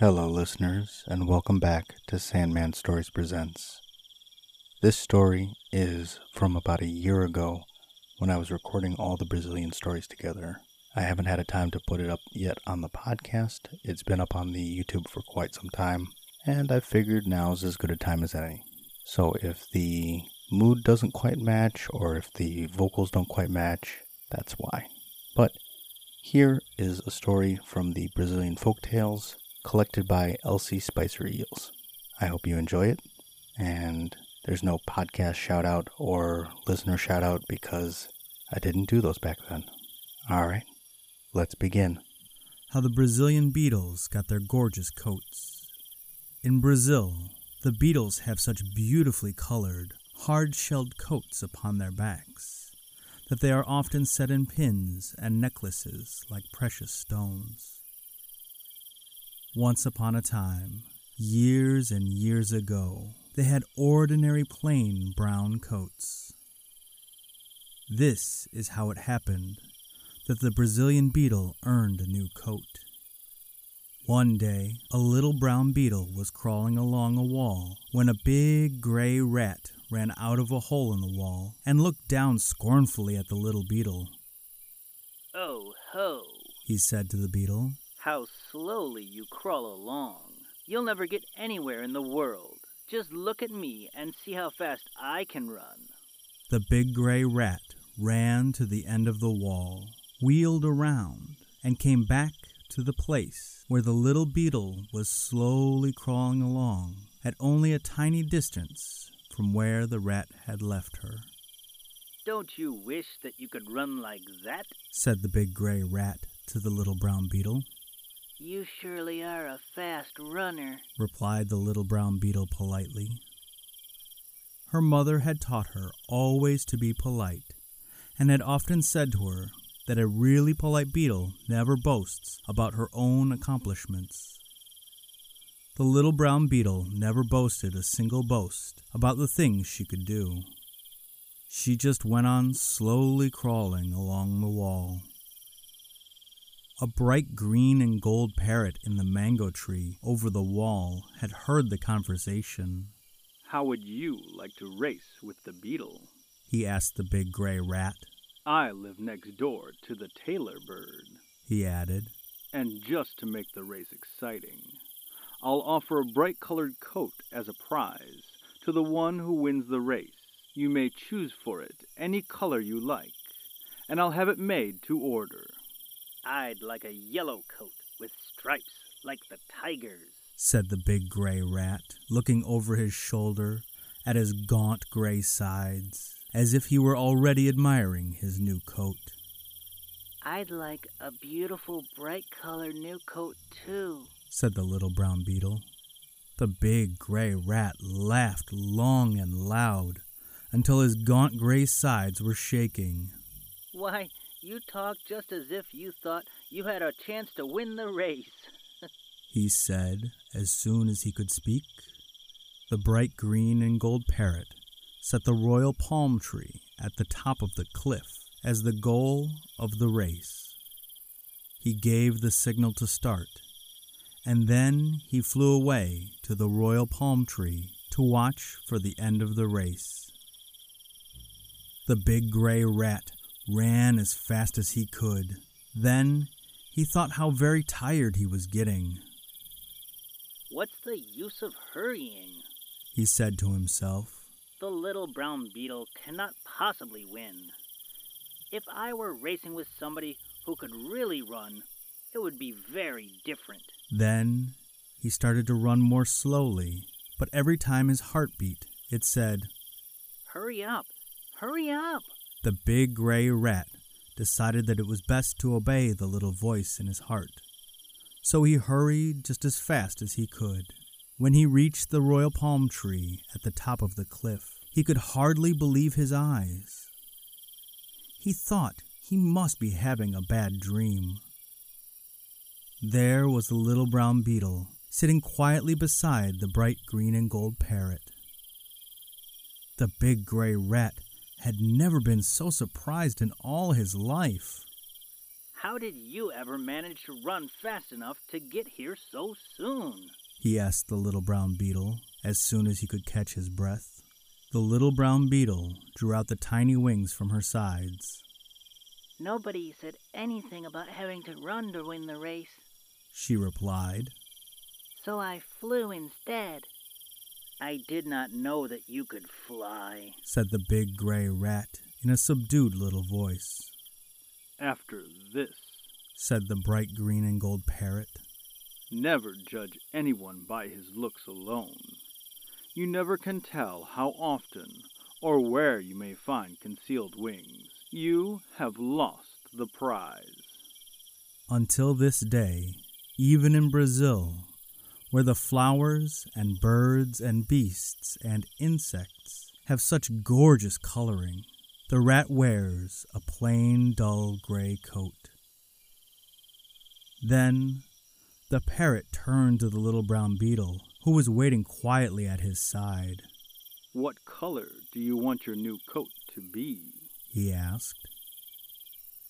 Hello, listeners, and welcome back to Sandman Stories Presents. This story is from about a year ago when I was recording all the Brazilian stories together. I haven't had a time to put it up yet on the podcast. It's been up on the YouTube for quite some time, and I figured now's as good a time as any. So if the mood doesn't quite match or if the vocals don't quite match, that's why. But here is a story from the Brazilian folk tales collected by Elsie Spicer Eells. I hope you enjoy it, and there's no podcast shout out or listener shout out because I didn't do those back then. All right, let's begin. How the Brazilian beetles got their gorgeous coats. In Brazil, the beetles have such beautifully colored, hard shelled coats upon their backs that they are often set in pins and necklaces like precious stones. Once upon a time, years and years ago, they had ordinary plain brown coats. This is how it happened that the Brazilian beetle earned a new coat. One day, a little brown beetle was crawling along a wall when a big gray rat ran out of a hole in the wall and looked down scornfully at the little beetle. Oh ho! He said to the beetle, How slowly you crawl along. You'll never get anywhere in the world. Just look at me and see how fast I can run. The big gray rat ran to the end of the wall, wheeled around, and came back to the place where the little beetle was slowly crawling along at only a tiny distance from where the rat had left her. Don't you wish that you could run like that? Said the big gray rat to the little brown beetle. You surely are a fast runner. replied the little brown beetle politely. Her mother had taught her always to be polite, and had often said to her that a really polite beetle never boasts about her own accomplishments. The little brown beetle never boasted a single boast about the things she could do. She just went on slowly crawling along the wall. A bright green and gold parrot in the mango tree over the wall had heard the conversation. How would you like to race with the beetle? He asked the big gray rat. I live next door to the tailor bird. He added, And just to make the race exciting, I'll offer a bright colored coat as a prize to the one who wins the race. You may choose for it any color you like, and I'll have it made to order. I'd like a yellow coat with stripes like the tiger's. said the big gray rat, looking over his shoulder at his gaunt gray sides, as if he were already admiring his new coat. I'd like a beautiful bright colored new coat too. said the little brown beetle. The big gray rat laughed long and loud until his gaunt gray sides were shaking. Why, you talk just as if you thought you had a chance to win the race. He said as soon as he could speak. The bright green and gold parrot set the royal palm tree at the top of the cliff as the goal of the race. He gave the signal to start, and then he flew away to the royal palm tree to watch for the end of the race. The big gray rat ran as fast as he could. Then he thought how very tired he was getting. What's the use of hurrying? He said to himself. The little brown beetle cannot possibly win. If I were racing with somebody who could really run, it would be very different. Then he started to run more slowly, but every time his heart beat, it said, Hurry up! Hurry up! The big gray rat decided that it was best to obey the little voice in his heart. So he hurried just as fast as he could. When he reached the royal palm tree at the top of the cliff, he could hardly believe his eyes. He thought he must be having a bad dream. There was the little brown beetle sitting quietly beside the bright green and gold parrot. The big gray rat had never been so surprised in all his life. How did you ever manage to run fast enough to get here so soon? He asked the little brown beetle as soon as he could catch his breath. The little brown beetle drew out the tiny wings from her sides. Nobody said anything about having to run to win the race, She replied. so I flew instead. I did not know that you could fly. said the big gray rat in a subdued little voice. After this, Said the bright green and gold parrot. never judge anyone by his looks alone. You never can tell how often or where you may find concealed wings. You have lost the prize. Until this day, even in Brazil, where the flowers and birds and beasts and insects have such gorgeous coloring, the rat wears a plain, dull gray coat. Then the parrot turned to the little brown beetle, who was waiting quietly at his side. What color do you want your new coat to be? he asked.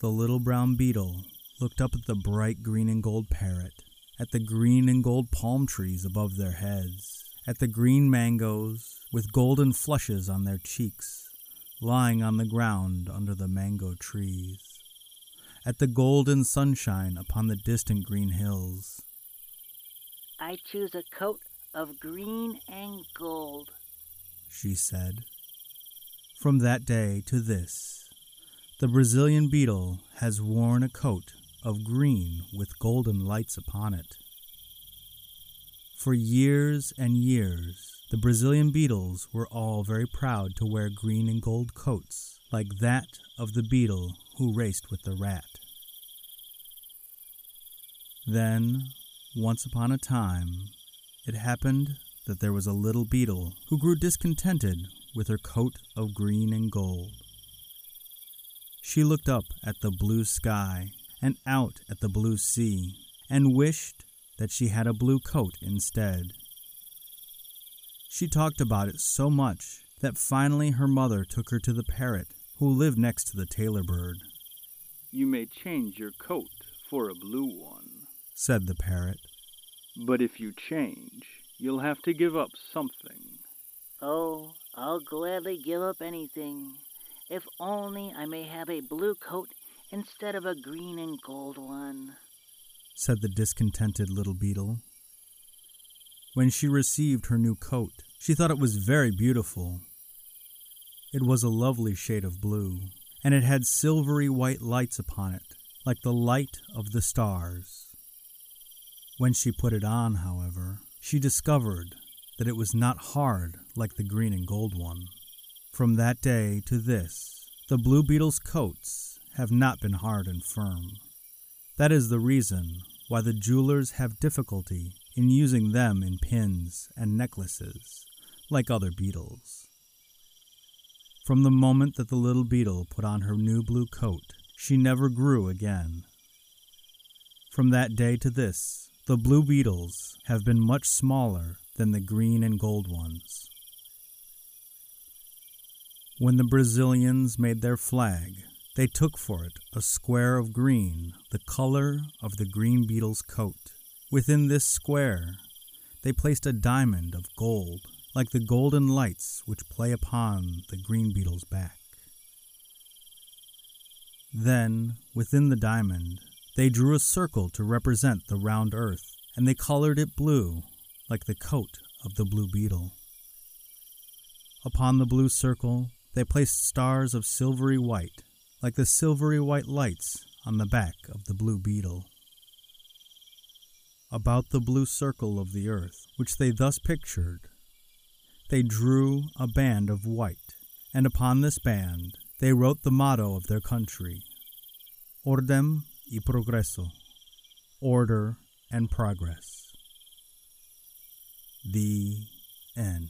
The little brown beetle looked up at the bright green and gold parrot, at the green and gold palm trees above their heads, at the green mangoes with golden flushes on their cheeks, lying on the ground under the mango trees, at the golden sunshine upon the distant green hills. I choose a coat of green and gold. she said. From that day to this, the Brazilian beetle has worn a coat of green with golden lights upon it. For years and years, the Brazilian beetles were all very proud to wear green and gold coats like that of the beetle who raced with the rat. Then, once upon a time, it happened that there was a little beetle who grew discontented with her coat of green and gold. She looked up at the blue sky and out at the blue sea and wished that she had a blue coat instead. She talked about it so much that finally her mother took her to the parrot who lived next to the tailor bird. You may change your coat for a blue one. Said the parrot. But if you change, you'll have to give up something. Oh, I'll gladly give up anything, if only I may have a blue coat instead of a green and gold one. said the discontented little beetle. When she received her new coat, she thought it was very beautiful. It was a lovely shade of blue, and it had silvery white lights upon it, like the light of the stars. When she put it on, however, she discovered that it was not hard like the green and gold one. From that day to this, the blue beetle's coats have not been hard and firm. That is the reason why the jewelers have difficulty in using them in pins and necklaces, like other beetles. From the moment that the little beetle put on her new blue coat, she never grew again. From that day to this, the blue beetles have been much smaller than the green and gold ones. When the Brazilians made their flag, they took for it a square of green, the color of the green beetle's coat. Within this square, they placed a diamond of gold, like the golden lights which play upon the green beetle's back. Then, within the diamond, they drew a circle to represent the round earth, and they colored it blue, like the coat of the blue beetle. Upon the blue circle, they placed stars of silvery white, like the silvery white lights on the back of the blue beetle. About the blue circle of the earth, which they thus pictured, they drew a band of white, and upon this band they wrote the motto of their country Ordem y Progreso, Order and Progress. The end.